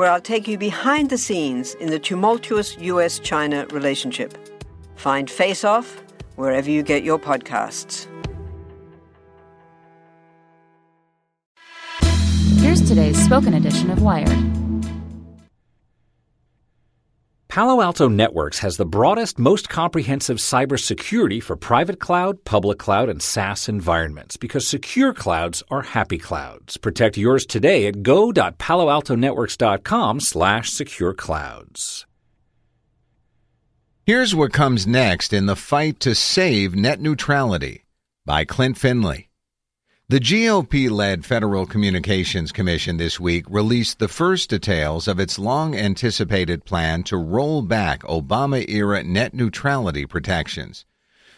where I'll take you behind the scenes in the tumultuous US China relationship. Find Face Off wherever you get your podcasts. Here's today's spoken edition of Wired. Palo Alto Networks has the broadest, most comprehensive cybersecurity for private cloud, public cloud, and SaaS environments because secure clouds are happy clouds. Protect yours today at go.paloaltonetworks.com slash secure clouds. Here's what comes next in the fight to save net neutrality by Klint Finley. The GOP led Federal Communications Commission this week released the first details of its long anticipated plan to roll back Obama era net neutrality protections.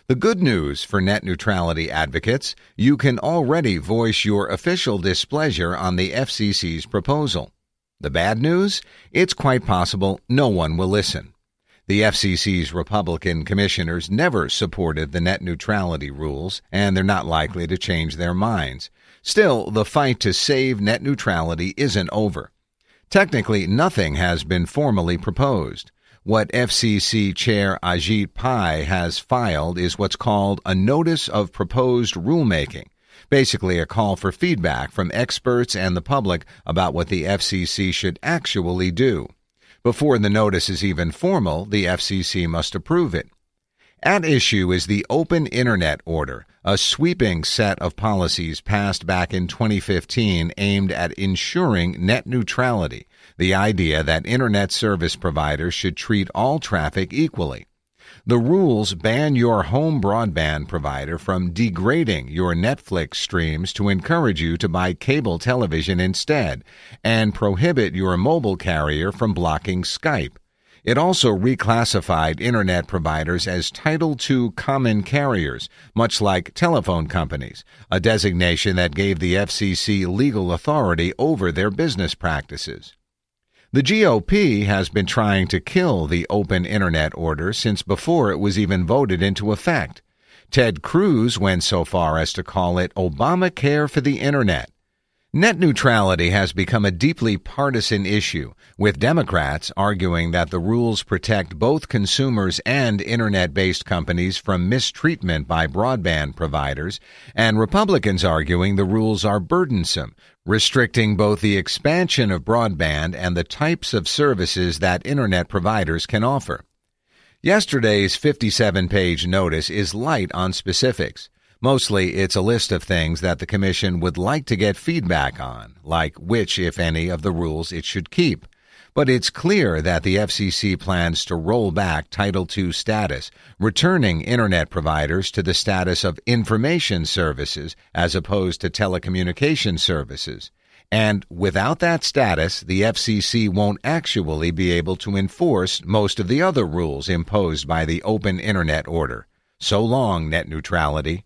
The good news for net neutrality advocates you can already voice your official displeasure on the FCC's proposal. The bad news it's quite possible no one will listen. The FCC's Republican commissioners never supported the net neutrality rules, and they're not likely to change their minds. Still, the fight to save net neutrality isn't over. Technically, nothing has been formally proposed. What FCC Chair Ajit Pai has filed is what's called a Notice of Proposed Rulemaking, basically a call for feedback from experts and the public about what the FCC should actually do. Before the notice is even formal, the FCC must approve it. At issue is the Open Internet Order, a sweeping set of policies passed back in 2015 aimed at ensuring net neutrality, the idea that Internet service providers should treat all traffic equally. The rules ban your home broadband provider from degrading your Netflix streams to encourage you to buy cable television instead, and prohibit your mobile carrier from blocking Skype. It also reclassified Internet providers as Title II common carriers, much like telephone companies, a designation that gave the FCC legal authority over their business practices. The GOP has been trying to kill the open internet order since before it was even voted into effect. Ted Cruz went so far as to call it Obamacare for the Internet. Net neutrality has become a deeply partisan issue, with Democrats arguing that the rules protect both consumers and internet based companies from mistreatment by broadband providers, and Republicans arguing the rules are burdensome, restricting both the expansion of broadband and the types of services that internet providers can offer. Yesterday's 57 page notice is light on specifics. Mostly, it's a list of things that the Commission would like to get feedback on, like which, if any, of the rules it should keep. But it's clear that the FCC plans to roll back Title II status, returning Internet providers to the status of information services as opposed to telecommunication services. And without that status, the FCC won't actually be able to enforce most of the other rules imposed by the Open Internet Order. So long, net neutrality.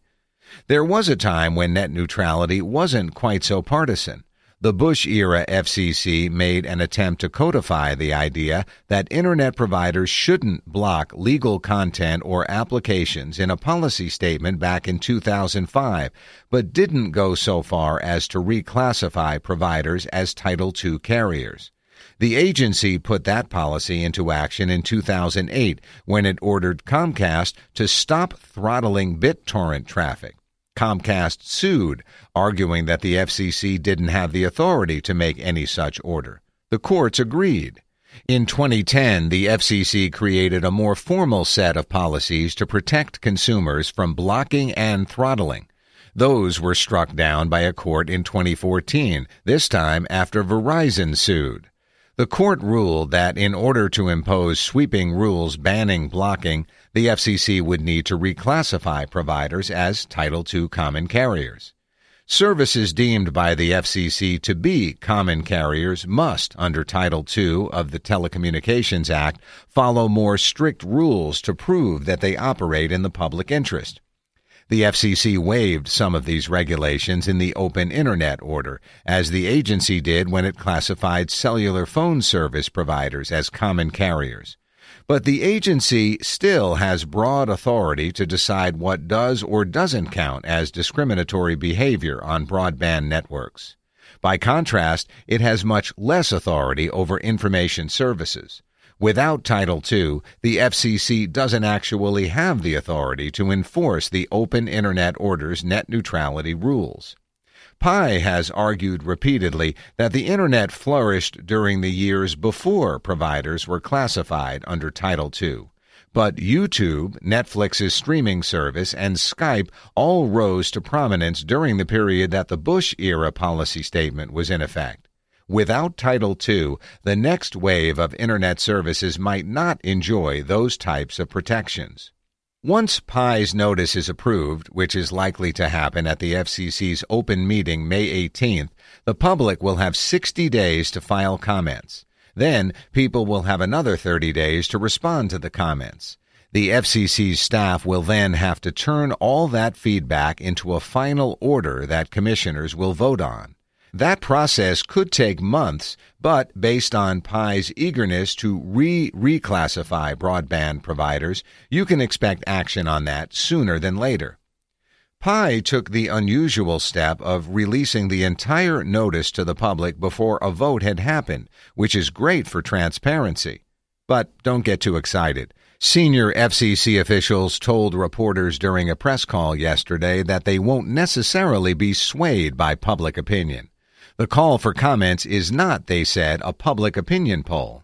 There was a time when net neutrality wasn't quite so partisan. The Bush era FCC made an attempt to codify the idea that Internet providers shouldn't block legal content or applications in a policy statement back in 2005, but didn't go so far as to reclassify providers as Title II carriers. The agency put that policy into action in 2008 when it ordered Comcast to stop throttling BitTorrent traffic. Comcast sued, arguing that the FCC didn't have the authority to make any such order. The courts agreed. In 2010, the FCC created a more formal set of policies to protect consumers from blocking and throttling. Those were struck down by a court in 2014, this time after Verizon sued. The court ruled that in order to impose sweeping rules banning blocking, the FCC would need to reclassify providers as Title II common carriers. Services deemed by the FCC to be common carriers must, under Title II of the Telecommunications Act, follow more strict rules to prove that they operate in the public interest. The FCC waived some of these regulations in the Open Internet order, as the agency did when it classified cellular phone service providers as common carriers. But the agency still has broad authority to decide what does or doesn't count as discriminatory behavior on broadband networks. By contrast, it has much less authority over information services. Without Title II, the FCC doesn't actually have the authority to enforce the Open Internet Order's net neutrality rules. Pai has argued repeatedly that the Internet flourished during the years before providers were classified under Title II. But YouTube, Netflix's streaming service, and Skype all rose to prominence during the period that the Bush era policy statement was in effect. Without Title II, the next wave of Internet services might not enjoy those types of protections. Once Pai's notice is approved, which is likely to happen at the FCC's open meeting May 18th, the public will have 60 days to file comments. Then, people will have another 30 days to respond to the comments. The FCC's staff will then have to turn all that feedback into a final order that commissioners will vote on. That process could take months, but based on Pai's eagerness to re reclassify broadband providers, you can expect action on that sooner than later. Pai took the unusual step of releasing the entire notice to the public before a vote had happened, which is great for transparency. But don't get too excited. Senior FCC officials told reporters during a press call yesterday that they won't necessarily be swayed by public opinion. The call for comments is not, they said, a public opinion poll.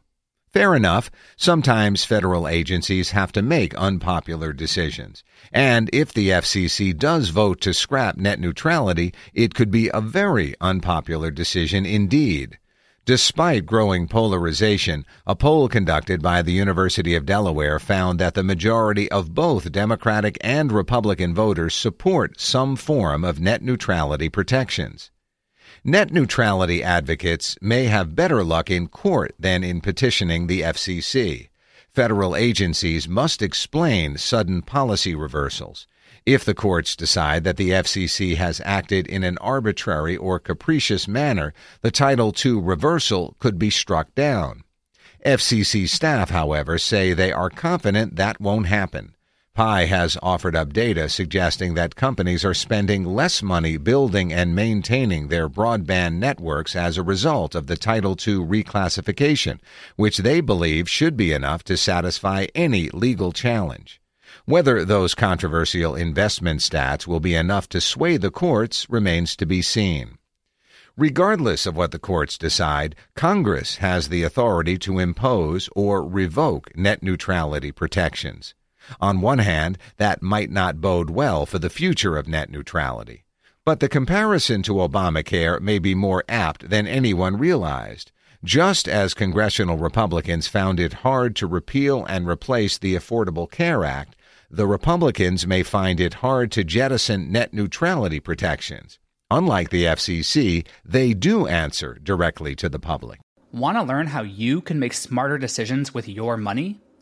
Fair enough. Sometimes federal agencies have to make unpopular decisions. And if the FCC does vote to scrap net neutrality, it could be a very unpopular decision indeed. Despite growing polarization, a poll conducted by the University of Delaware found that the majority of both Democratic and Republican voters support some form of net neutrality protections. Net neutrality advocates may have better luck in court than in petitioning the FCC. Federal agencies must explain sudden policy reversals. If the courts decide that the FCC has acted in an arbitrary or capricious manner, the Title II reversal could be struck down. FCC staff, however, say they are confident that won't happen. Pai has offered up data suggesting that companies are spending less money building and maintaining their broadband networks as a result of the Title II reclassification, which they believe should be enough to satisfy any legal challenge. Whether those controversial investment stats will be enough to sway the courts remains to be seen. Regardless of what the courts decide, Congress has the authority to impose or revoke net neutrality protections. On one hand, that might not bode well for the future of net neutrality. But the comparison to Obamacare may be more apt than anyone realized. Just as congressional Republicans found it hard to repeal and replace the Affordable Care Act, the Republicans may find it hard to jettison net neutrality protections. Unlike the FCC, they do answer directly to the public. Want to learn how you can make smarter decisions with your money?